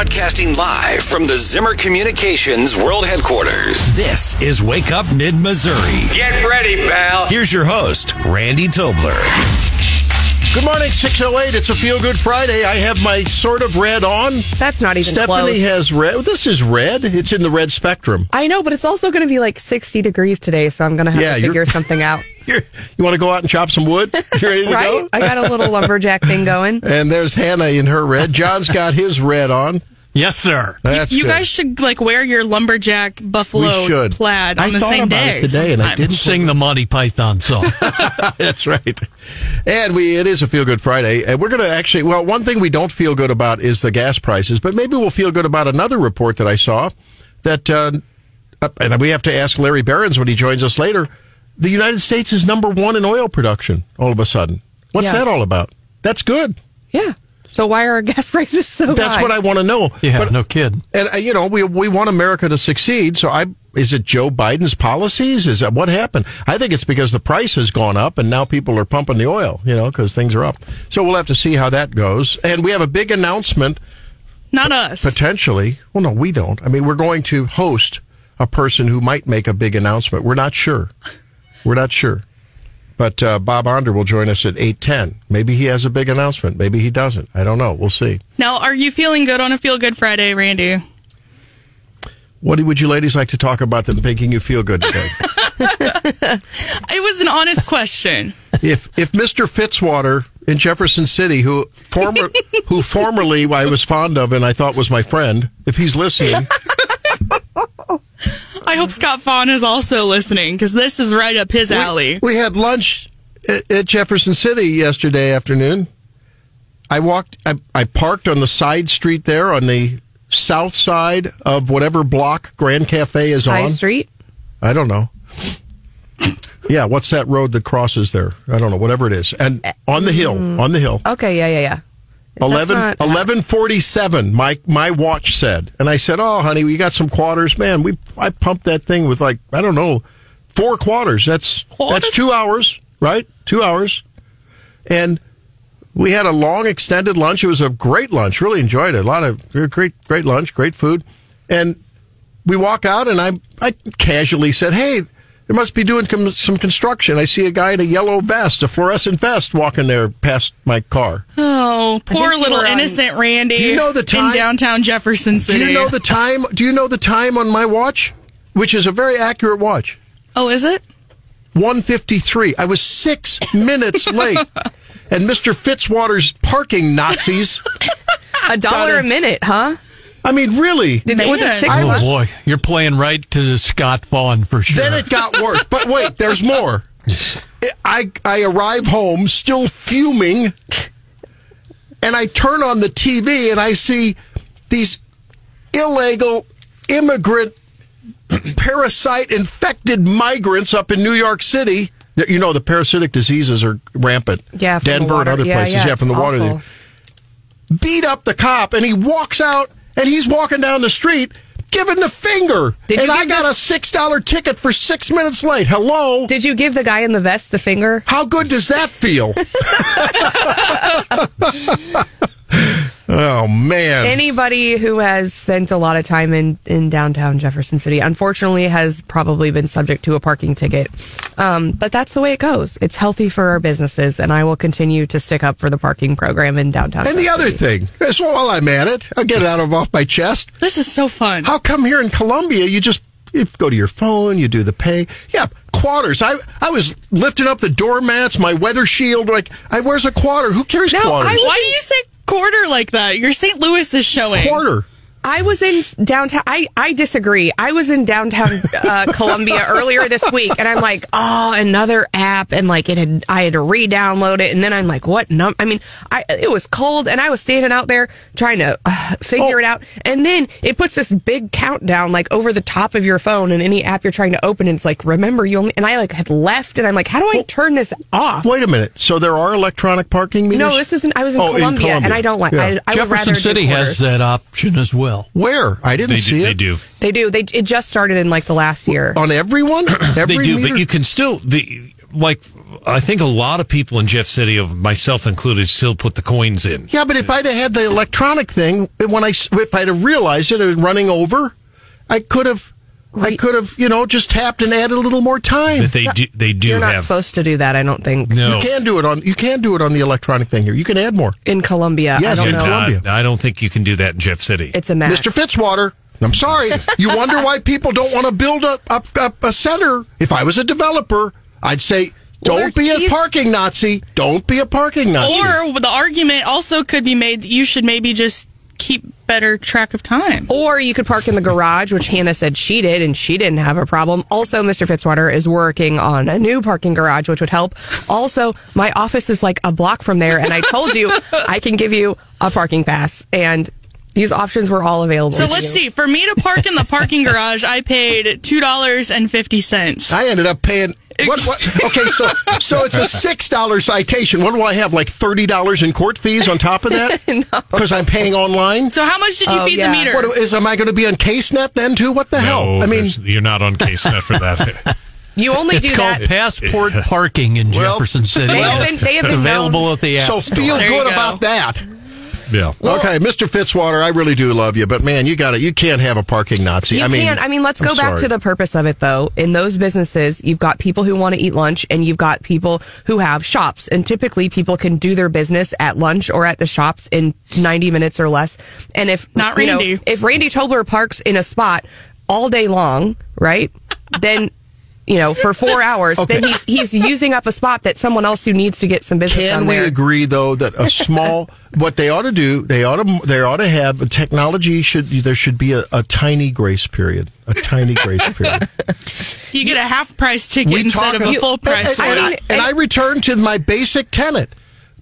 Broadcasting live from the Zimmer Communications World Headquarters. This is Wake Up Mid Missouri. Get ready, pal. Here's your host, Randy Tobler. Good morning, 608. It's a feel good Friday. I have my sort of red on. That's not even Stephanie close. has red. This is red. It's in the red spectrum. I know, but it's also going to be like 60 degrees today, so I'm going to have Yeah, to figure something out. You're, you want to go out and chop some wood? You ready to right? go? I got a little lumberjack thing going. And there's Hannah in her red. John's got his red on. Yes, sir. That's you good. guys should like wear your lumberjack buffalo We should. plaid on I the thought same about day it today, and I sometime. didn't Sing the Monty Python song. That's right. And we it is a feel good Friday. And we're going to actually well, one thing we don't feel good about is the gas prices, but maybe we'll feel good about another report that I saw that uh, uh, and we have to ask Larry Behrens when he joins us later. The United States is number 1 in oil production all of a sudden. What's Yeah. that all about? That's good. Yeah. So why are our gas prices so high? That's high? what I want to know. yeah, But- no kid. And uh, you know, we we want America to succeed. So I is it Joe Biden's policies? Is that what happened? I think it's because the price has gone up and now people are pumping the oil, you know, because things are up. So we'll have to see how that goes. And we have a big announcement Not us. potentially. Well, no, we don't. I mean, we're going to host a person who might make a big announcement. We're not sure. We're not sure. But uh, Bob Onder will join us at eight ten. Maybe he has a big announcement. Maybe he doesn't. I don't know. We'll see. now, are you feeling good on a Feel Good Friday, Randy? What would you ladies like to talk about that's making you feel good today? It was an honest question. if if Mr. Fitzwater in Jefferson City, who former who formerly I was fond of and I thought was my friend, if he's listening, I hope Scott Fawn is also listening because this is right up his alley. we, we had lunch at, at Jefferson City yesterday afternoon. I walked, I, I parked on the side street there on the south side of whatever block Grand Cafe is High on. Street? I don't know. Yeah, what's that road that crosses there? I don't know, whatever it is. And uh, on the hill, mm. on the hill. Okay, yeah, yeah, yeah. That's 11, not- 1147 my my watch said. And i said oh honey we got some quarters. Man we i pumped that thing with like i don't know four quarters. That's Quarters? that's two hours right? Two hours. And we had a long extended lunch. It was a great lunch. Really enjoyed it. A lot of great great lunch great food. And we walk out and i i casually said hey they must be doing com- some construction. I see a guy in a yellow vest, a fluorescent vest, walking there past my car. Oh, poor little were on- innocent Randy. Do you know the time- in downtown Jefferson City? Do you know the time? Do you know the time on my watch? Which is a very accurate watch. Oh, is it? 153. I was six minutes late. And Mr. Fitzwater's parking Nazis. A dollar Got a minute, huh? I mean, really. Did, was it Man. six Oh boy, you're playing right to Scott Vaughn for sure. Then it got worse. But wait, there's more. I I arrive home still fuming, and I turn on the TV and I see these illegal immigrant parasite infected migrants up in New York City. You know the parasitic diseases are rampant. Yeah, from the Denver and water. other Yeah, places. yeah, Yeah, from the it's water. Beat up the cop, and he walks out, and he's walking down the street. Giving the finger, Did and I got the- a six dollar ticket for six minutes late. Hello, Did you give the guy in the vest the finger? how good does that feel? oh man! Anybody who has spent a lot of time in, in downtown Jefferson City, unfortunately, has probably been subject to a parking ticket. Um, but that's the way it goes. It's healthy for our businesses, and I will continue to stick up for the parking program in downtown. and the other City. thing, is while I'm at it, I'll get it out of off my chest. This is so fun. How come here in Columbia you just you go to your phone, you do the pay? Yeah, quarters. I I was lifting up the doormats, my weather shield. Like, I where's a quarter? Who carries No, quarters? I Why do you say quarter like that? Your St. Louis is showing. quarter. I was in downtown. I, I disagree. I was in downtown uh, Columbia earlier this week, and I'm like, oh, another app, and like it had, I had to re-download it, and then I'm like, what? Num? I mean, I it was cold, and I was standing out there trying to uh, figure Oh. it out, and then it puts this big countdown like over the top of your phone, and any app you're trying to open, and it's like, remember you only, and I like had left, and I'm like, how do I turn this off? Wait a minute. So there are electronic parking meters? No, this isn't. I was in, Oh, in Columbia, and I don't like. Yeah. I, I would Jefferson rather do City has that option as well. Where? I didn't They see do, it. they do. They do. They it just started in like the last year. On everyone? Every They do, meter? but you can still the like I think a lot of people in Jeff City, of myself included, still put the coins in. Yeah, but if I'd have had the electronic thing, when I if I'd have realized it, it was running over, I could have, I could have, you know, just tapped and added a little more time. That they do, they do You're not have. supposed to do that. I don't think no, You can do it on you can do it on the electronic thing here. You can add more. in Columbia. Yes, I don't in know. Columbia. I, I don't think you can do that in Jeff City. It's a mess. Mr. Fitzwater, I'm sorry. You wonder why people don't want to build a, a, a, a center. If I was a developer, I'd say, don't be a parking Nazi. Don't be a parking Nazi. Or the argument also could be made that you should maybe just keep better track of time. Or you could park in the garage, which Hannah said she did, and she didn't have a problem. Also, Mr. Fitzwater is working on a new parking garage, which would help. Also, my office is like a block from there, and I told you I can give you a parking pass, and these options were all available. So to let's you. see. For me to park in the parking garage, I paid two dollars and fifty cents. I ended up paying. What, what? Okay, so so it's a six dollar citation. What do I have? Like thirty dollars in court fees on top of that? Because I'm paying online. So how much did you Oh, feed yeah. the meter? What is? Am I going to be on CaseNet then too? What the no, hell? I mean, you're not on CaseNet for that. You only It's do called that. passport parking in Well, Jefferson City. They have been- they have it's been available known- at the app. so feel good go. about that. Yeah. okay, Mr. Fitzwater, I really do love you, but man, you got it. You can't have a parking Nazi. You I mean, can't. I mean, let's I'm go back sorry. to the purpose of it, though. In those businesses, you've got people who want to eat lunch, and you've got people who have shops. And typically, people can do their business at lunch or at the shops in ninety minutes or less. And if Not you know, Randy. if Randy Tobler parks in a spot all day long, right? Then. You know, for four hours, then he's he's using up a spot that someone else who needs to get some business Can done we agree though that a small what they ought to do they ought to they ought to have technology should there should be a, a tiny grace period a tiny grace period. you get a half price ticket We instead talk- of a you- full price and, one. and I, and I return to my basic tenet.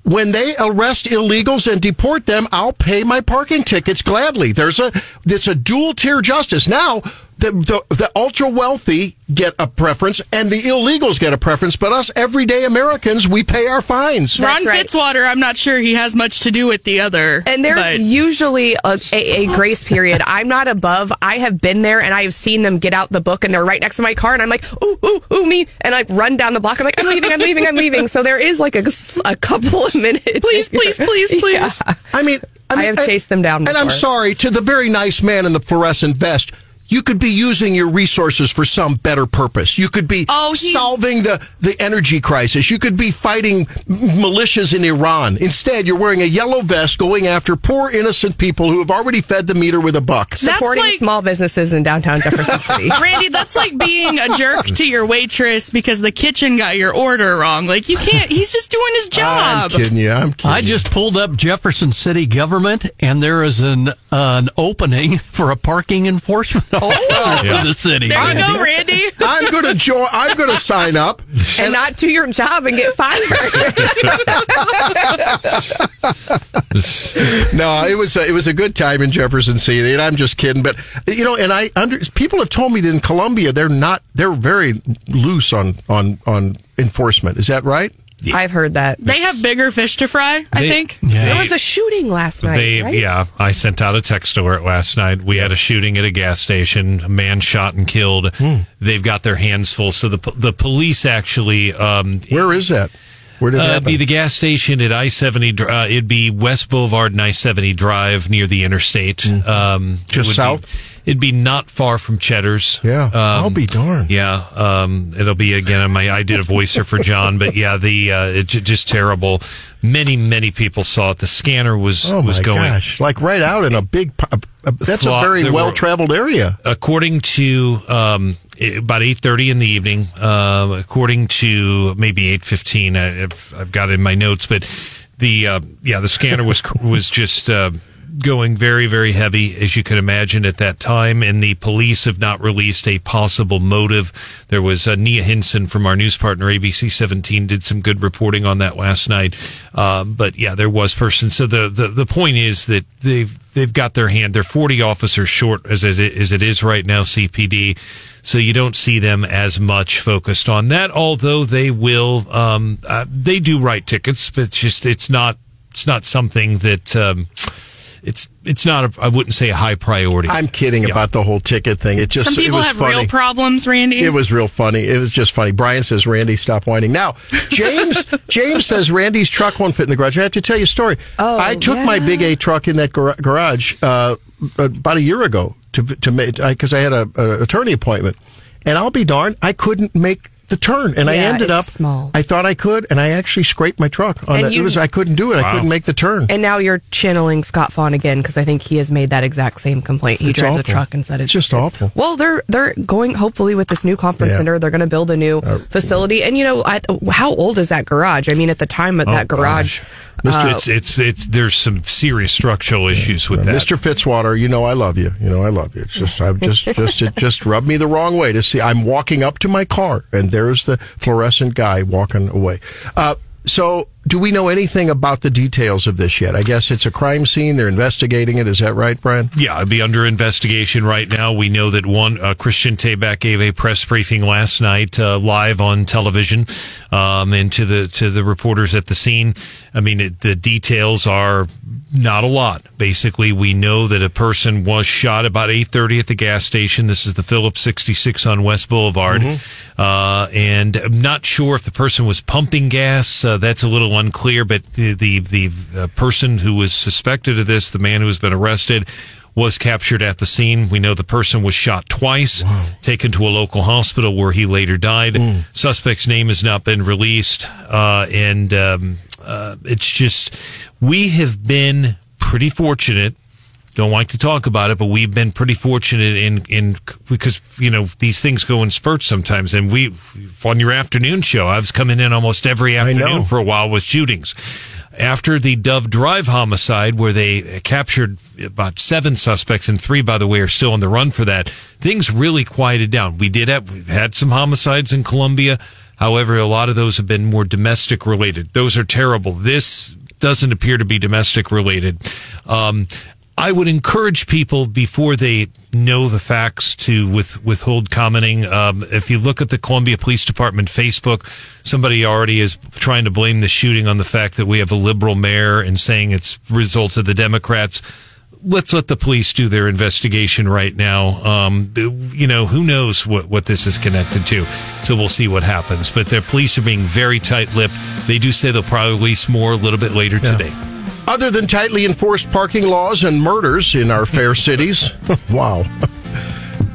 When they arrest illegals and deport them, I'll pay my parking tickets gladly. There's a it's a dual tier justice. Now the, the the ultra wealthy get a preference and the illegals get a preference, but us everyday Americans we pay our fines. Ron right. Fitzwater, I'm not sure he has much to do with the other. And there's but- usually a, a, a grace period. I'm not above. I have been there and I have seen them get out the book and they're right next to my car and I'm like, ooh, ooh, ooh, me. And I run down the block. I'm like, I'm leaving, I'm leaving, I'm leaving. So there is like a, a couple of minutes. Please, please, please, please. Yeah. I mean, I, mean, have and- chased them down And I'm sorry to the very nice man in the fluorescent vest. You could be using your resources for some better purpose. You could be Oh, solving the, the energy crisis. You could be fighting militias in Iran. Instead, you're wearing a yellow vest going after poor innocent people who have already fed the meter with a buck. Supporting like- small businesses in downtown Jefferson City. Randy, that's like being a jerk to your waitress because the kitchen got your order wrong. Like you can't. He's just doing his job. I'm job. kidding you. I'm kidding. I just pulled up Jefferson City government, and there is an an opening for a parking enforcement Oh, officer for the city. There you go, Randy. I'm going to join. I'm going to sign up. and not do your job and get fired. no, it was a, it was a good time in Jefferson City, and I'm just kidding. But you know, and I under people have told me that in Columbia they're not they're very loose on on on enforcement. Is that right? I've heard that. They have bigger fish to fry. I They- think. Yeah. There was a shooting last night. They, right? yeah, I sent out a text over it last night. We had a shooting at a gas station. A man shot and killed. They've got their hands full. So the po- the police actually, um, Where is that? Where did uh, that it'd be the gas station at I seventy. Uh, it'd be West Boulevard and I seventy Drive near the interstate. Um, it Just would be- south? It'd be not far from Cheddar's. Yeah, Um, I'll be darned. Yeah, um, it'll be again. My I did a voicer for John, but yeah, the uh, it j- just terrible. Many many people saw it. The scanner was Oh was going. gosh! Like right out in a big. that's a very well traveled area. according to um, about eight thirty in the evening, uh, according to maybe eight fifteen, I've, I've got it in my notes, but the uh, yeah the scanner was was just. Going very, very heavy, as you can imagine at that time, and the police have not released a possible motive. There was uh, Nia Hinson from our news partner ABC 17 did some good reporting on that last night, um, but yeah, there was person. So the, the the point is that they've they've got their hand. They're 40 officers short as as it, as it is right now, CPD. So you don't see them as much focused on that. Although they will, um, uh, they do write tickets, but it's just it's not it's not something that. Um, it's it's not a I wouldn't say a high priority. I'm kidding Yeah. about the whole ticket thing. It just Some it people was have funny. real problems, Randy. It was real funny. It was just funny. Brian says, "Randy, stop whining." Now, James James says Randy's truck won't fit in the garage. I have to tell you a story. Oh, I took my. Big A truck in that gar- garage uh, about a year ago to to make because I had a, a attorney appointment, and I'll be darned, I couldn't make the turn, and I ended up. small. I thought I could, and I actually scraped my truck. On And the, it was I couldn't do it. I couldn't make the turn. And now you're channeling Scott Fawn again because I think he has made that exact same complaint. He It's drove the truck and said It's it's, just awful. Well, they're they're going hopefully with this new conference Yeah. Uh, center. They're going to build a new facility. And you know, I, how old is that garage? I mean, at the time of that garage, uh, it's it's it's there's some serious structural issues with Uh, that. Mr. Fitzwater, you know I love you. You know I love you. It's just I just just it just rubbed me the wrong way to see. I'm walking up to my car and there's the fluorescent guy walking away. Uh, so, do we know anything about the details of this yet? I guess it's a crime scene. They're investigating it. Is that right, Brian? Yeah, it'd be under investigation right now. We know that one uh, Christian Tabak gave a press briefing last night uh, live on television, um, and to the to the reporters at the scene. I mean, it, the details are not a lot. Basically, we know that a person was shot about eight thirty at the gas station. This is the Phillips sixty six on West Boulevard, uh, and I'm not sure if the person was pumping gas. Uh, that's a little unclear. But the the, the uh, person who was suspected of this, the man who has been arrested was captured at the scene. We know the person was shot twice, taken to a local hospital where he later died. Suspect's name has not been released, uh, and um, uh, it's just we have been pretty fortunate. Don't like to talk about it, but we've been pretty fortunate in in because you know these things go in spurts sometimes, and we on your afternoon show, I was coming in almost every afternoon for a while with shootings. After the Dove Drive homicide, where they captured about seven suspects, and three, by the way, are still on the run for that, things really quieted down. We did have, we've had some homicides in Columbia. However, a lot of those have been more domestic related. Those are terrible. This doesn't appear to be domestic related. Um, I would encourage people before they know the facts to with, withhold commenting. Um, if you look at the Columbia Police Department Facebook, somebody already is trying to blame the shooting on the fact that we have a liberal mayor and saying it's result of the Democrats. Let's let the police do their investigation right now. Um, you know, who knows what, what this is connected to. So we'll see what happens. But the police are being very tight lipped. They do say they'll probably release more a little bit later today. Other than tightly enforced parking laws and murders in our fair cities, wow.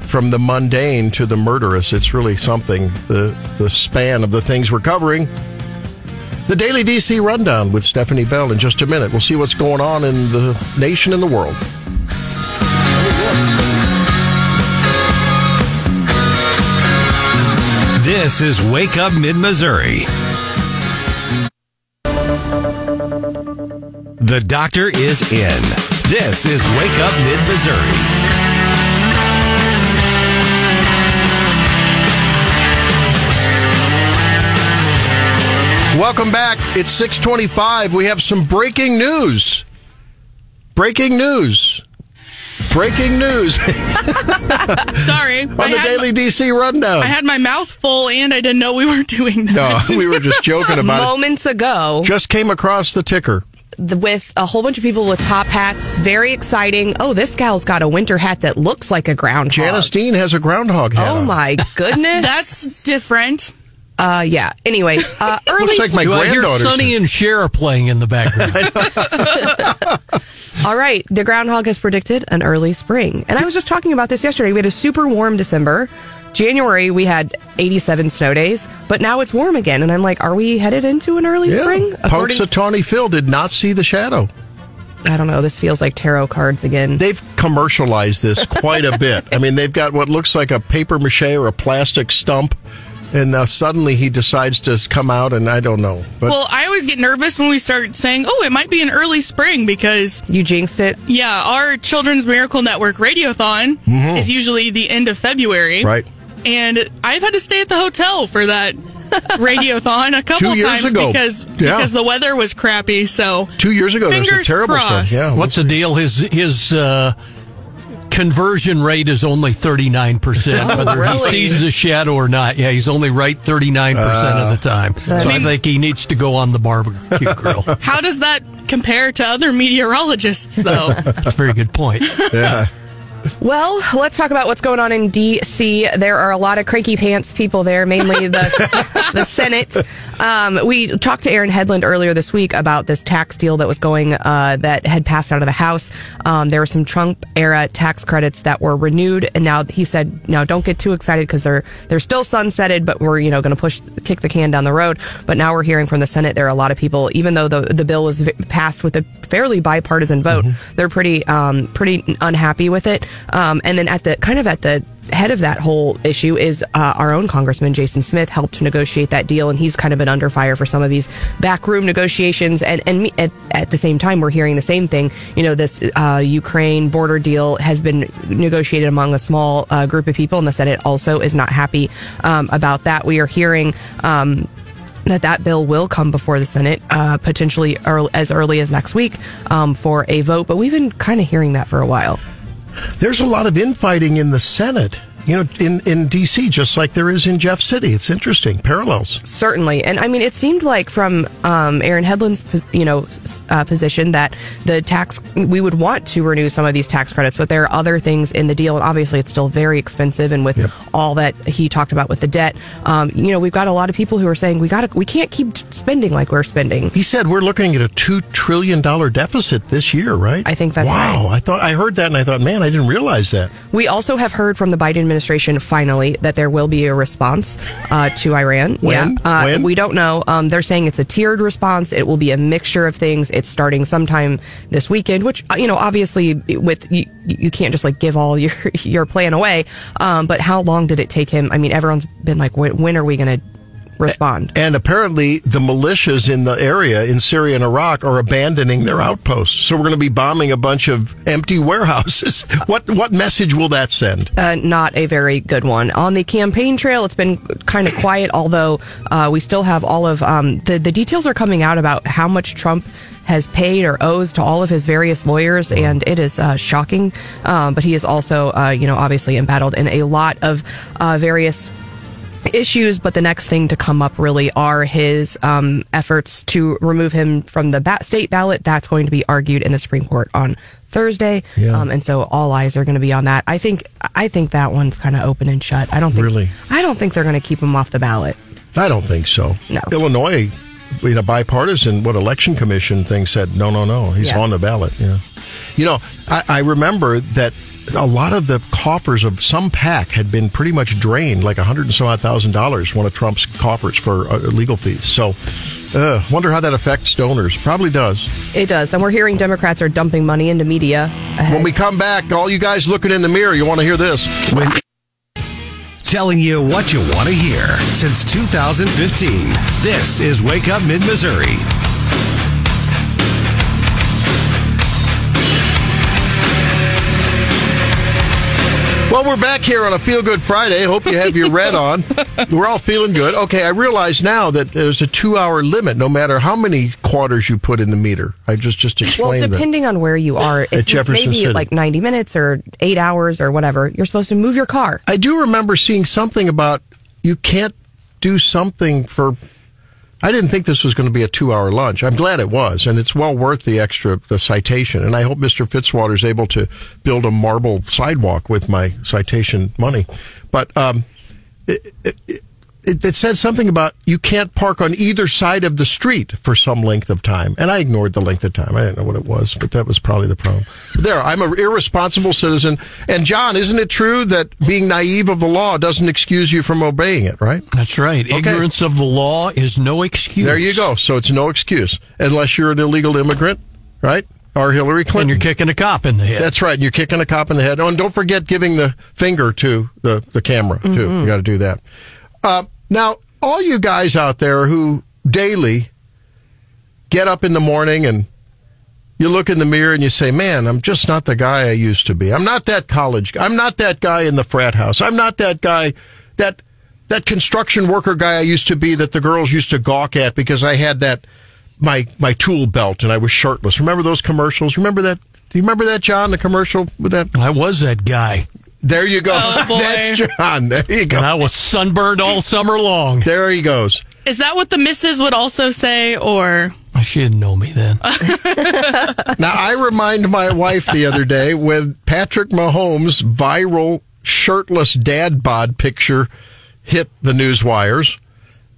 From the mundane to the murderous, it's really something. The the span of the things we're covering. The Daily DC Rundown with Stephanie Bell in just a minute. We'll see what's going on in the nation and the world. This is Wake Up Mid Missouri. The doctor is in. This is Wake Up Mid Missouri. Welcome back. It's 625. We have some breaking news. Breaking news. Breaking news Sorry. on I the had, Daily DC Rundown. I had my mouth full and I didn't know we were doing that. no, we were just joking about it. moments ago, Just came across the ticker. The, with a whole bunch of people with top hats, very exciting. Oh, this gal's got a winter hat that looks like a groundhog. Janice Dean has a groundhog hat. Oh on. my goodness. That's different. uh yeah. Anyway, uh early Looks like my Do I hear granddaughter's. Sonny and Cher playing in the background? All right, the groundhog has predicted an early spring. And I was just talking about this yesterday. We had a super warm December. January we had 87 snow days, but now it's warm again and I'm like, are we headed into an early yeah. spring? According- Tawny Phil did not see the shadow. I don't know, this feels like tarot cards again. They've commercialized this quite a bit. I mean, they've got what looks like a paper mache or a plastic stump, and uh, suddenly he decides to come out, and I don't know. But Well, I always get nervous when we start saying, "Oh, it might be an early spring," because you jinxed it. yeah, our Children's Miracle Network Radiothon is usually the end of February, Mm-hmm. right, And I've had to stay at the hotel for that radiothon a couple Two years times ago. because Yeah. because the weather was crappy. So two years ago, there was a Fingers terrible crossed. storm. Yeah, What's the deal? His his uh, conversion rate is only thirty nine percent, whether really? he sees the shadow or not. Yeah, he's only right thirty nine percent of the time. So I think he needs to go on the barbecue grill. how does that compare to other meteorologists, though. That's a very good point. Yeah. Well, let's talk about what's going on in D.C. There are a lot of cranky pants people there, mainly the the Senate. Um, we talked to Aaron Headland earlier this week about this tax deal that was going uh, that had passed out of the House. Um, there were some Trump era tax credits that were renewed, and now he said, "Now don't get too excited because they're they're still sunsetted, but we're you know going to push kick the can down the road." But now we're hearing from the Senate there are a lot of people, even though the the bill was v- passed with a fairly bipartisan vote, they're pretty um, pretty unhappy with it. Um, and then at the kind of at the head of that whole issue is uh, our own Congressman Jason Smith helped to negotiate that deal, and he's kind of been under fire for some of these backroom negotiations. And and me, at, at the same time, we're hearing the same thing. You know, this uh, Ukraine border deal has been negotiated among a small uh, group of people, and the Senate also is not happy um, about that. We are hearing. Um, that that bill will come before the Senate uh, potentially early, as early as next week um, for a vote. But we've been kind of hearing that for a while. There's a lot of infighting in the Senate, you know, in, in D.C., just like there is in Jeff City. It's interesting. Parallels. Certainly, and I mean, it seemed like from um, Aaron Headland's, you know, uh, position that the tax we would want to renew some of these tax credits, but there are other things in the deal, and obviously it's still very expensive. And with Yep. all that he talked about with the debt, um, you know, we've got a lot of people who are saying we got to, we can't keep spending like we're spending. He said we're looking at a two trillion dollar deficit this year, right? I think that's wow. right. I thought I heard that and I thought, man, I didn't realize that. We also have heard from the Biden administration finally that there will be a response uh, to Iran. When? Yeah, uh, When? we don't know. Um, they're saying it's a tiered response. It will be a mixture of things. It's starting sometime this weekend, which uh, you know, obviously, with you, you can't just like give all your your plan away. Um, but how long did it take him? I mean, everyone's been like, when, when are we going to respond? And apparently, the militias in the area in Syria and Iraq are abandoning their outposts. So we're going to be bombing a bunch of empty warehouses. what what message will that send? uh, not a very good one. On the campaign trail, it's been kind of quiet, although uh, we still have all of um, the the details are coming out about how much Trump has paid or owes to all of his various lawyers, and it is uh, shocking. Um, but he is also, uh, you know, obviously embattled in a lot of uh, various issues, but the next thing to come up really are his um, efforts to remove him from the ba- state ballot. That's going to be argued in the Supreme Court on Thursday, Yeah. um, and so all eyes are going to be on that. I think I think that one's kind of open and shut. I don't think Really? I don't think they're going to keep him off the ballot. I don't think so. No. Illinois, in a bipartisan, what election commission thing said, no, no, no, he's Yeah. on the ballot. Yeah. You know, I, I remember that a lot of the coffers of some PAC had been pretty much drained, like a hundred and some odd thousand dollars, one of Trump's coffers for uh, legal fees. So, uh, wonder how that affects donors. Probably does. It does, and we're hearing Democrats are dumping money into media. Ahead. When we come back, all you guys looking in the mirror, you want to hear this. When telling you what you want to hear since 2015. This is Wake Up Mid Missouri. Well, we're back here on a Feel Good Friday. Hope you have your red on. We're all feeling good. Okay, I realize now that there's a two hour limit no matter how many quarters you put in the meter. I just just well, explained that. depending on where you are, if Jefferson maybe City. like ninety minutes or eight hours or whatever, you're supposed to move your car. I do remember seeing something about you can't do something for. I didn't think this was going to be a two-hour lunch. I'm glad it was, and it's well worth the extra the citation. And I hope Mr. Fitzwater is able to build a marble sidewalk with my citation money. But um, it, it, it, it said something about you can't park on either side of the street for some length of time. And I ignored the length of time. I didn't know what it was, but that was probably the problem. There, I'm an irresponsible citizen. And John, isn't it true that being naive of the law doesn't excuse you from obeying it, right? That's right. Ignorance of the law is no excuse. There you go. So it's no excuse unless you're an illegal immigrant, right? Or Hillary And Clinton. you're kicking a cop in the head. That's right. You're kicking a cop in the head. Oh, and don't forget giving the finger to the, the camera, too. Mm-hmm. You got to do that. Uh, now, all you guys out there who daily get up in the morning and you look in the mirror and you say, man, I'm just not the guy I used to be. I'm not that college guy. I'm not that guy in the frat house. I'm not that guy, that, that construction worker guy I used to be that the girls used to gawk at because I had that, my, my tool belt and I was shirtless. Remember those commercials? Remember that? Do you remember that, John, the commercial with that? I was that guy. There you go. Oh, boy. That's John. There you go. And I was sunburned all summer long. There he goes. Is that what the missus would also say, or she didn't know me then. Now, I remind my wife the other day when Patrick Mahomes' viral shirtless dad bod picture hit the news wires,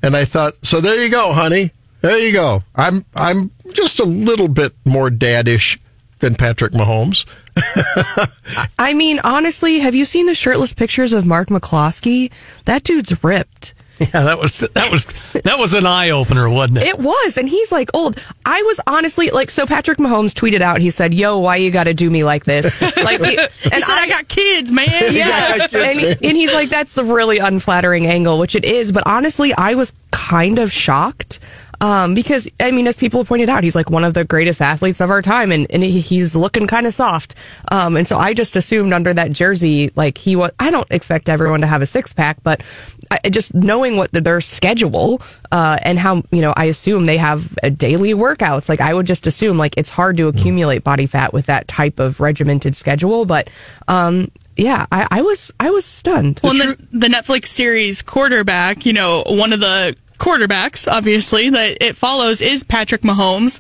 and I thought, so there you go, honey. There you go. I'm I'm just a little bit more daddish than Patrick Mahomes. I mean, honestly, have you seen the shirtless pictures of Mark McCloskey? That dude's ripped. Yeah, that was that was that was an eye opener, wasn't it? It was, and he's like old. I was honestly like, so Patrick Mahomes tweeted out, he said, "Yo, why you got to do me like this?" Like, he, and He said, I got kids, man. yeah, kids, and, man. and he's like, that's the really unflattering angle, which it is. But honestly, I was kind of shocked. Um, because I mean, as people pointed out, he's like one of the greatest athletes of our time, and, and he's looking kind of soft. Um, and so I just assumed under that jersey, like he was. I don't expect everyone to have a six pack, but I, just knowing what the, their schedule uh, and how you know, I assume they have a daily workouts. Like I would just assume, like it's hard to accumulate body fat with that type of regimented schedule. But um, yeah, I, I was I was stunned. Well, and the, the Netflix series Quarterback, you know, one of the quarterbacks, obviously, that it follows is Patrick Mahomes.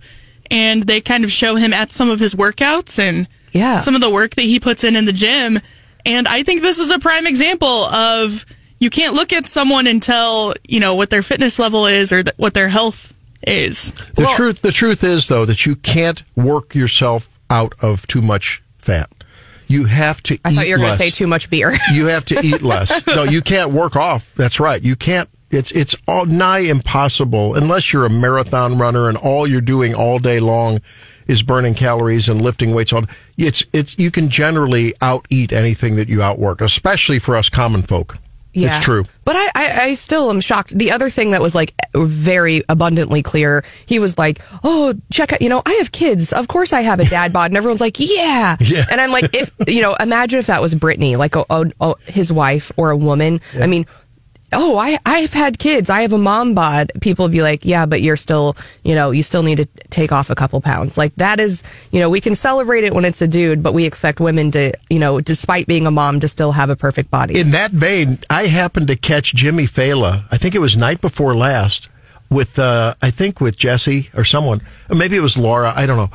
And they kind of show him at some of his workouts and Yeah. some of the work that he puts in in the gym. And I think this is a prime example of you can't look at someone and tell, you know, what their fitness level is or th- what their health is. The truth the truth is though that you can't work yourself out of too much fat. You have to I eat thought you were going to say too much beer. you have to eat less. No, you can't work off. That's right. You can't. It's it's all nigh impossible unless you're a marathon runner and all you're doing all day long is burning calories and lifting weights. All it's it's you can generally out eat anything that you outwork, especially for us common folk. It's true. But I, I, I still am shocked. The other thing that was like very abundantly clear, he was like, "Oh, check out, you know, I have kids. Of course, I have a dad bod." And everyone's like, "Yeah." Yeah. And I'm like, if you know, imagine if that was Brittany, like a, a, a- his wife or a woman. I mean. Oh, I, I've had kids. I have a mom bod. People be like, yeah, but you're still, you know, you still need to take off a couple pounds. Like that is, you know, we can celebrate it when it's a dude, but we expect women to, you know, despite being a mom, to still have a perfect body. In that vein, I happened to catch Jimmy Failla. I think it was night before last with uh, I think with Jesse or someone. Or maybe it was Laura. I don't know.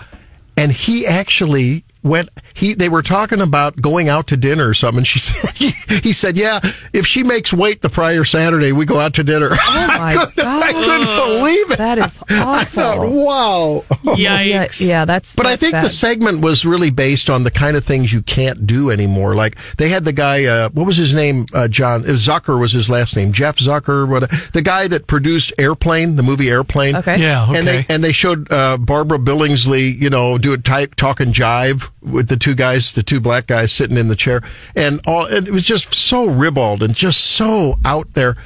And he actually went. He they were talking about going out to dinner or something. She said he, he said, "Yeah, if she makes weight the prior Saturday, we go out to dinner." Oh my I, couldn't, I couldn't believe it. That is I thought, awful. wow. Yeah, Yikes. yeah, that's. But I that's think the segment was really based on the kind of things you can't do anymore. Like they had the guy, uh, what was his name? Uh, John it Zucker was his last name. Jeff Zucker, what? The guy that produced Airplane, the movie Airplane. Okay. Yeah, And they okay. and they showed uh, Barbara Billingsley, you know, do a type talking jive with the two guys, the two black guys sitting in the chair, and all. And it was just so ribald and just so out there.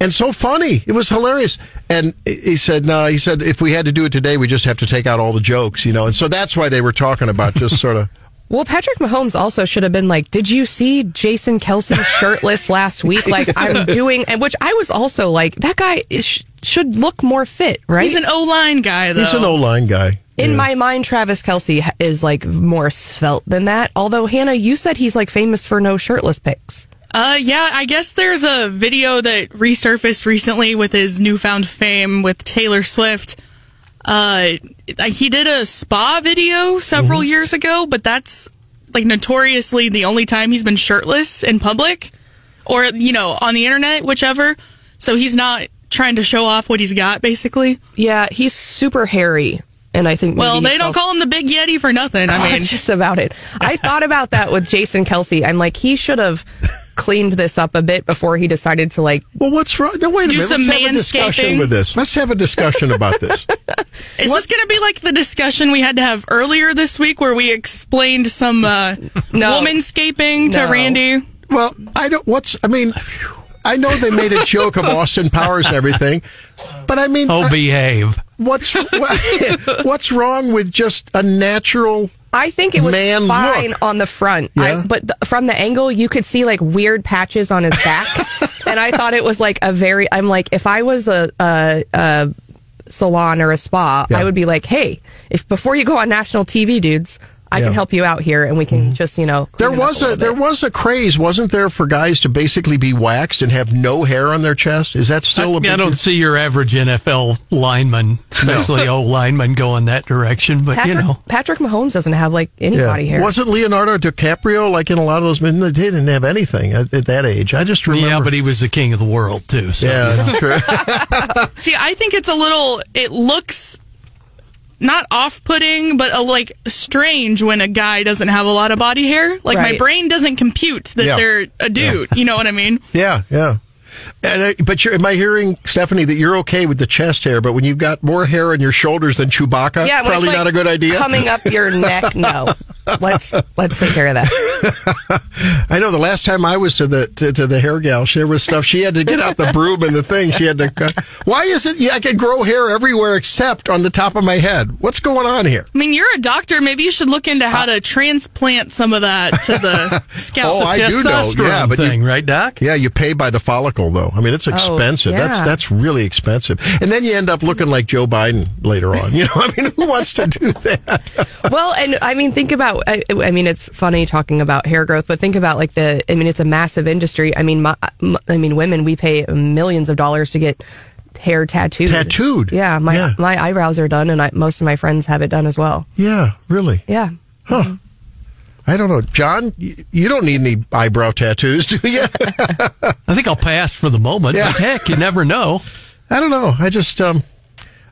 And so funny. It was hilarious. And he said, no, he said, if we had to do it today, we just have to take out all the jokes, you know. And so that's why they were talking about just sort of. Well, Patrick Mahomes also should have been like, "Did you see Jason Kelce shirtless last week?" Like I'm doing, and which I was also like, that guy is, should look more fit, right? He's an O line guy, though. He's an O line guy. In Yeah. my mind, Travis Kelce is like more svelte than that. Although Hannah, you said he's like famous for no shirtless pics. Uh, yeah, I guess there's a video that resurfaced recently with his newfound fame with Taylor Swift. Uh, he did a spa video several years ago, but that's like notoriously the only time he's been shirtless in public or, you know, on the internet, whichever. So he's not trying to show off what he's got, basically. Yeah, he's super hairy, and I think Well, he they don't call him the Big Yeti for nothing. I mean, just about it. I thought about that with Jason Kelce. I'm like, he should have cleaned this up a bit before he decided to like Well, what's wrong? No, wait a Do minute. some Let's have a discussion manscaping. with this. Let's have a discussion about this. Is this going to be like the discussion we had to have earlier this week where we explained some uh, No. womanscaping to No. Randy? Well, I don't. What's? I mean, I know they made a joke of Austin Powers and everything, but I mean, Oh, I- behave. What's what's wrong with just a natural? I think it was Man, fine look. on the front, Yeah? I, but the, from the angle, you could see like weird patches on his back, and I thought it was like a very. I'm like, if I was a, a, a salon or a spa, Yeah. I would be like, hey, if before you go on national TV, dudes, I Yeah. can help you out here, and we can mm-hmm. just you know. There clean it up was a, little there bit. was a craze, wasn't there, for guys to basically be waxed and have no hair on their chest? Is that still a I, big I don't see your average NFL lineman, especially O lineman, going that direction. But Patrick, you know, Patrick Mahomes doesn't have like any Yeah. body hair. Wasn't Leonardo DiCaprio like in a lot of those men? They didn't have anything at, at that age. I just remember. yeah, but he was the king of the world too. So. yeah, that's true. See, I think it's a little. It looks not off-putting, but uh like strange when a guy doesn't have a lot of body hair. Like my brain doesn't compute that Yeah. they're a dude. You know what I mean? yeah, yeah. And, uh, but you're, am I hearing Stephanie that you're okay with the chest hair, but when you've got more hair on your shoulders than Chewbacca, yeah, probably like, not a good idea. Coming up your neck, no. Let's let's take care of that. I know the last time I was to the to, to the hair gal, there was stuff she had to get out the broom and the thing. She had to. cut. Why is it? Yeah, I can grow hair everywhere except on the top of my head. What's going on here? I mean, you're a doctor. Maybe you should look into how to transplant some of that to the scalp. Oh, I do know. Testosterone Yeah, but you- thing, right, Doc? Yeah, you pay by the follicle though. I mean, it's oh, expensive. That's yeah. that's really expensive. And then you end up looking like Joe Biden later on. You know, I mean, who wants to do that? well, and I mean, think about. I, I mean, it's funny talking about hair growth, but think about like the. I mean, it's a massive industry. I mean, my, I mean, women we pay millions of dollars to get hair tattooed. Tattooed? Yeah, my Yeah. my eyebrows are done, and I, most of my friends have it done as well. Yeah, really. Yeah. Mm-hmm. I don't know, John. You, don't need any eyebrow tattoos, do you? I think I'll pass for the moment. Yeah. Heck, you never know. I don't know. I just, um,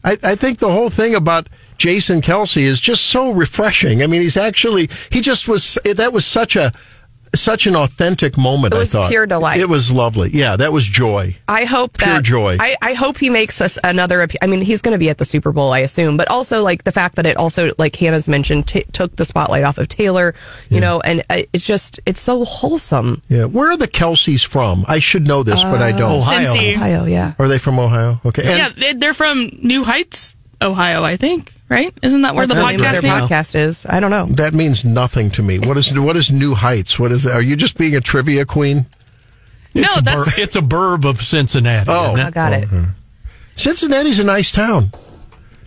I, I think the whole thing about Jason Kelce is just so refreshing. I mean, he's actually, he just was, that was such a, such an authentic moment. It was I thought pure delight. It was lovely. Yeah, that was joy. I hope Pure that joy. I, I hope he makes us another. I mean, he's going to be at the Super Bowl, I assume, but also like the fact that it also, like Hannah's mentioned, t- took the spotlight off of Taylor. You know, and uh, it's just it's so wholesome. Yeah. Where are the Kelces from? I should know this, but I don't. Ohio. Cincy. Ohio, yeah. Are they from Ohio? Okay. And yeah, they're from New Heights, Ohio. I think. Right? Isn't that where the That's name of podcast their name? podcast is. I don't know. that means nothing to me. What is what is New Heights? What is? Are you just being a trivia queen? No, that's It's a burb of Cincinnati. Oh. isn't I it? got it. Cincinnati's a nice town.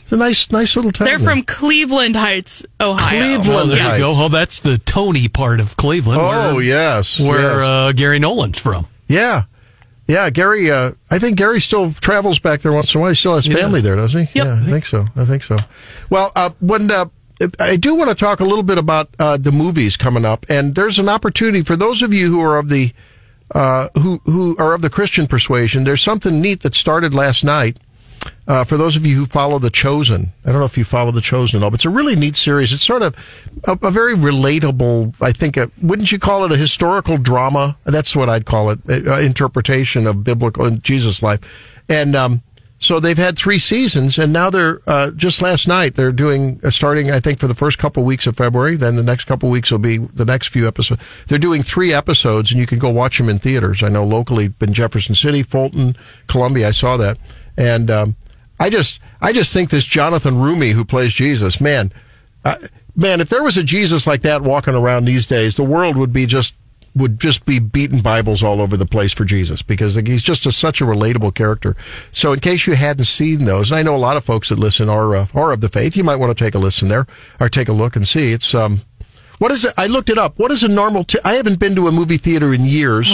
It's a nice, nice little town. they're there. from Cleveland Heights, Ohio. Cleveland. Well, there Heights. you go. Oh, that's the Tony part of Cleveland. Oh where, yes, where yes. uh, Gary Nolan's from. yeah, yeah. Gary, uh, I think Gary still travels back there once in a while. He still has family there, doesn't he? Yep. Yeah, I think so. I think so. Well, uh, when uh, I do want to talk a little bit about uh, the movies coming up, and there's an opportunity for those of you who are of the uh, who who are of the Christian persuasion. There's something neat that started last night. Uh, for those of you who follow The Chosen, I don't know if you follow The Chosen at all, but it's a really neat series. It's sort of a, a very relatable, I think, a, wouldn't you call it a historical drama? That's what I'd call it, uh, interpretation of biblical and Jesus' life. And um, so they've had three seasons, and now they're, uh, just last night, they're doing, uh, starting, I think, for the first couple weeks of February, then the next couple weeks will be the next few episodes. They're doing three episodes, and you can go watch them in theaters. I know locally in Jefferson City, Fulton, Columbia, I saw that. And um, I just, I just think this Jonathan Roumie who plays Jesus, man, uh, man, if there was a Jesus like that walking around these days, the world would be just would just be beating Bibles all over the place for Jesus because he's just a, such a relatable character. So, in case you hadn't seen those, and I know a lot of folks that listen are uh, are of the faith, you might want to take a listen there or take a look and see. It's um, what is it? I looked it up. What is a normal? T- I haven't been to a movie theater in years.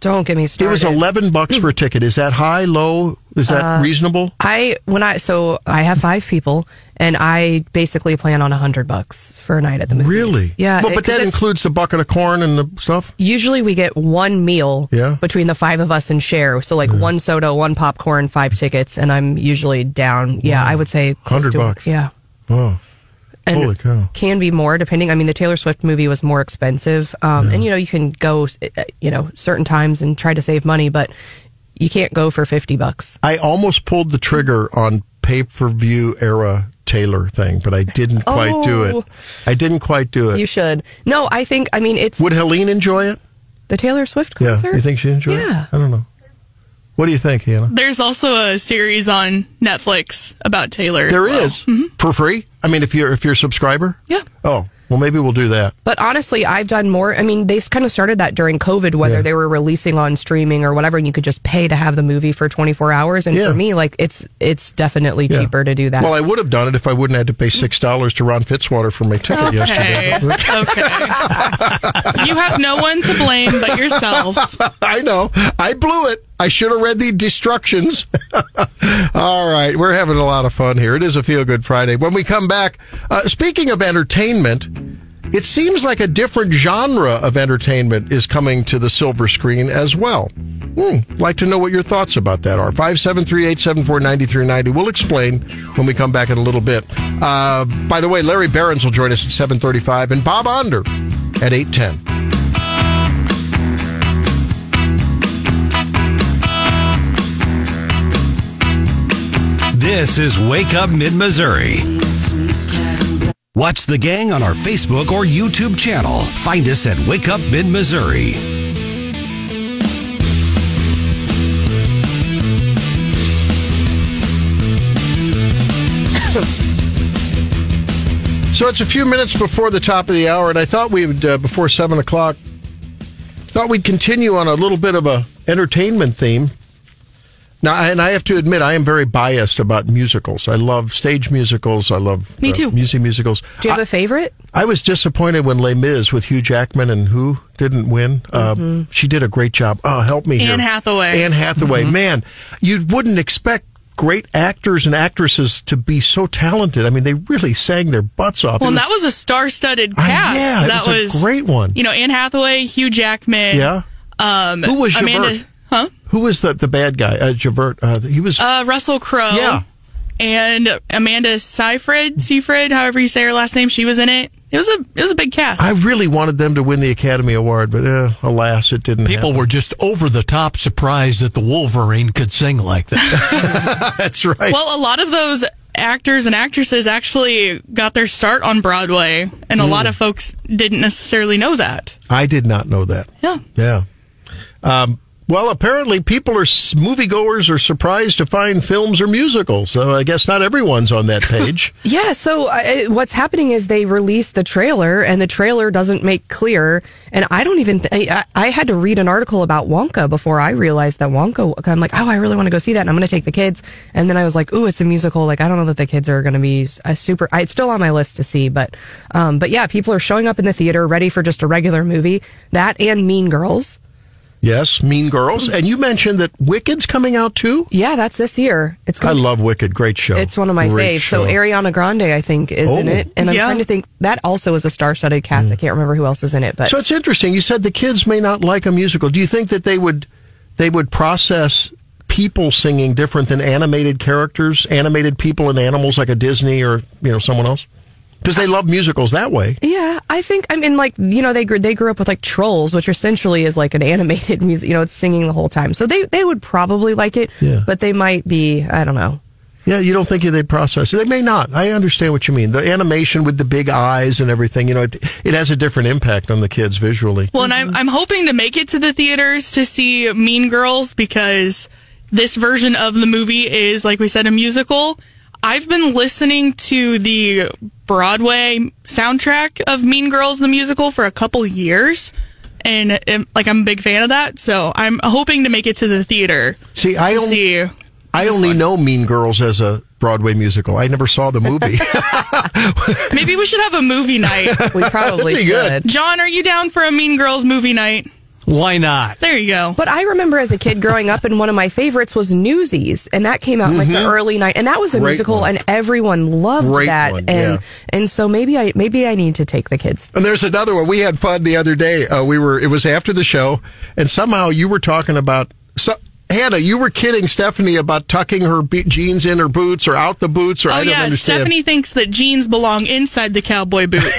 Don't get me started. it was eleven bucks for a ticket. Is that high, low? Is that reasonable? I when I so I have five people, and I basically plan on a hundred bucks for a night at the movies. Really? Yeah. Well, but that includes the bucket of corn and the stuff. Usually we get one meal Yeah. between the five of us and share. So like one soda, one popcorn, five tickets, and I'm usually down. Yeah, I would say 100 bucks. Yeah. Oh, And Holy cow. Can be more depending. I mean, the Taylor Swift movie was more expensive, um, and you know you can go, uh, you know, certain times and try to save money, but you can't go for fifty bucks. I almost pulled the trigger on pay per view era Taylor thing, but I didn't quite do Oh. it. I didn't quite do it. You should. No, I think. I mean, it's Would Helene enjoy it? the Taylor Swift Yeah. concert. You think she'd enjoy it? Yeah. I don't know. What do you think, Hannah? There's also a series on Netflix about Taylor. as There well. is mm-hmm. for free. I mean, if you're if you're a subscriber. Yeah. Oh, Well, maybe we'll do that. But honestly, I've done more. I mean, they kind of started that during COVID, whether Yeah. they were releasing on streaming or whatever, and you could just pay to have the movie for 24 hours. And Yeah. for me, like it's it's definitely Yeah. cheaper to do that. Well, I would have done it if I wouldn't have had to pay six dollars to Ron Fitzwater for my ticket Okay. yesterday. okay. You have no one to blame but yourself. I know. I blew it. I should have read the destructions. All right. We're having a lot of fun here. It is a feel good Friday. When we come back, uh, speaking of entertainment, it seems like a different genre of entertainment is coming to the silver screen as well. Hmm. Like to know what your thoughts about that are. 573 874 9390. We'll explain when we come back in a little bit. Uh, by the way, Larry Behrens will join us at 735 and Bob Onder at 810. This is Wake Up Mid Missouri. Watch the gang on our Facebook or YouTube channel. Find us at Wake Up Mid Missouri. So it's a few minutes before the top of the hour, and I thought we would, uh, before seven o'clock, thought we'd continue on a little bit of a entertainment theme. Now, and I have to admit, I am very biased about musicals. I love stage musicals. I love Me uh, too. music musicals. do you have a favorite? I was disappointed when Les Mis with Hugh Jackman and who didn't win. Uh, she did a great job. Oh, help me here. Anne Hathaway. Anne Hathaway. Man, you wouldn't expect great actors and actresses to be so talented. I mean, they really sang their butts off. Well, It and that was a star-studded I- cast. yeah, it that was a great one. You know, Anne Hathaway, Hugh Jackman. Yeah. Um, Who was Amanda? Javert? Huh? Who was the, the bad guy? Uh, Javert. Uh, he was. Uh, Russell Crowe. Yeah. And Amanda Seyfried, Seyfried, however you say her last name, she was in it. It was a it was a big cast. I really wanted them to win the Academy Award, but uh, alas, it didn't People happen. were just over the top surprised that the Wolverine could sing like that. That's right. well, a lot of those actors and actresses actually got their start on Broadway, and a lot Mm. of folks didn't necessarily know that. I did not know that. Yeah. Yeah. Um, well, apparently, people are moviegoers are surprised to find films or musicals. So I guess not everyone's on that page. Yeah, so uh, what's happening is they release the trailer, and the trailer doesn't make clear. And I don't even. Th- I, I had to read an article about Wonka before I realized that Wonka. I'm like, oh, I really want to go see that, and I'm going to take the kids. And then I was like, ooh, it's a musical. Like, I don't know that the kids are going to be a super. I, it's still on my list to see, but, um, but yeah, people are showing up in the theater ready for just a regular movie. That and Mean Girls. Yes, Mean Girls, and you mentioned that Wicked's coming out too. Yeah, that's this year. It's. I gonna- love Wicked. Great show. It's one of my Great faves. So. Ariana Grande, I think, is in Oh. it, and I'm Yeah. trying to think that also is a star-studded cast. Hmm. I can't remember who else is in it, but So it's interesting. You said the kids may not like a musical. Do you think that they would they would process people singing different than animated characters, animated people and animals like a Disney or you know someone else? Because they love musicals that way. yeah, I think I mean like you know they grew they grew up with like Trolls, which essentially is like an animated music. You know, it's singing the whole time, so they they would probably like it. Yeah. but they might be I don't know. Yeah, you don't think they'd process it. They may not. I understand what you mean. The animation with the big eyes and everything, you know, it, it has a different impact on the kids visually. Well, and I'm I'm hoping to make it to the theaters to see Mean Girls because this version of the movie is like we said a musical. I've been listening to the Broadway soundtrack of Mean Girls the musical for a couple years and um, like I'm a big fan of that, so I'm hoping to make it to the theater. See, I only see I only one. know Mean Girls as a Broadway musical. I never saw the movie. Maybe we should have a movie night. We probably That'd good. should. John, are you down for a Mean Girls movie night? Why not? There you go. But I remember as a kid growing up, and one of my favorites was Newsies, and that came out in, like the early night, and that was a Mm-hmm. Great musical, one. and everyone loved Great that. one, and yeah. and so maybe I maybe I need to take the kids. And there's another one. We had fun the other day. Uh, we were. It was after the show, and somehow you were talking about. So, Hannah, you were kidding Stephanie about tucking her be- jeans in her boots or out the boots, or Oh I don't yeah, understand. Stephanie thinks that jeans belong inside the cowboy boot.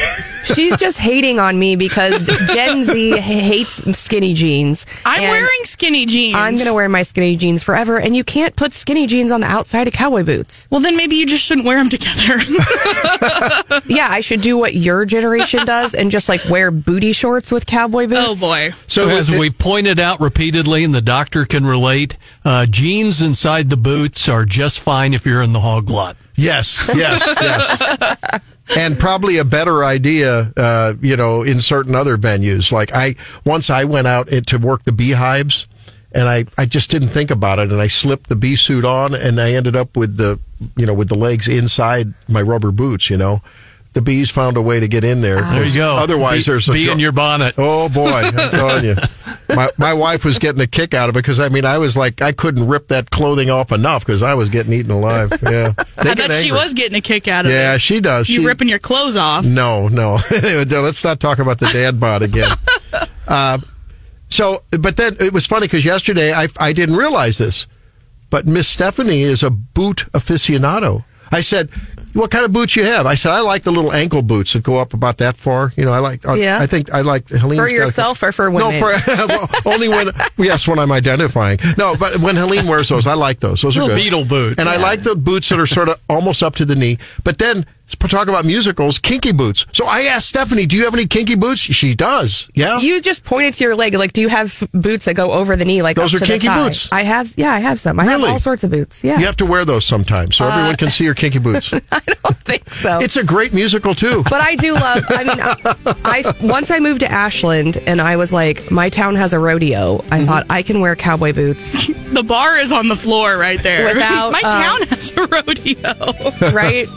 She's just hating on me because Gen Z hates skinny jeans. I'm wearing skinny jeans. I'm going to wear my skinny jeans forever, and you can't put skinny jeans on the outside of cowboy boots. Well, then maybe you just shouldn't wear them together. Yeah, I should do what your generation does and just like wear booty shorts with cowboy boots. oh boy. so As it- we pointed out repeatedly, and the doctor can relate, uh, jeans inside the boots are just fine if you're in the hog lot. yes, yes, yes. and probably a better idea, uh, you know, in certain other venues. Like I once I went out to work the beehives, and I I just didn't think about it, and I slipped the bee suit on, and I ended up with the you know with the legs inside my rubber boots. You know, the bees found a way to get in there. There you go. Otherwise, Bee- there's a bee jo- in your bonnet. Oh boy, I'm telling you. My, my wife was getting a kick out of it because I mean I was like I couldn't rip that clothing off enough because I was getting eaten alive. Yeah, They I bet she was getting a kick out of Yeah, it. Yeah, she does. You She- ripping your clothes off. No, no. Let's not talk about the dad bod again. Uh, so, but then it was funny because yesterday I, I didn't realize this, but Miss Stephanie is a boot aficionado. I said, "What kind of boots you have?" I said, "I like the little ankle boots that go up about that far." You know, I like. Yeah. I think I like Helene's For yourself or for women? No, for well, only when yes, when I'm identifying. No, but when Helene wears those, I like those. Those are good. Beatle boot. And I like the boots that are sort of almost up to the knee. But then talk about musicals, kinky boots. So I asked Stephanie, "Do you have any kinky boots?" She does. Yeah. You just pointed to your leg. Like, do you have boots that go over the knee? Like Those are kinky boots. I have. Yeah, I have some. I Really? have all sorts of boots. Yeah, you have to wear those sometimes so everyone can see your kinky boots. I don't think so. It's a great musical too. but I do love. I mean, I, I once I moved to Ashland and I was like, my town has a rodeo. Mm-hmm. I thought I can wear cowboy boots, The bar is on the floor right there. Without, My um, town has a rodeo. right?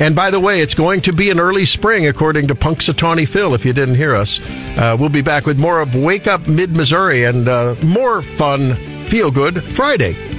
And by the way, it's going to be an early spring, according to Punxsutawney Phil, if you didn't hear us. Uh, we'll be back with more of Wake Up Mid Missouri and uh, more fun, feel good Friday.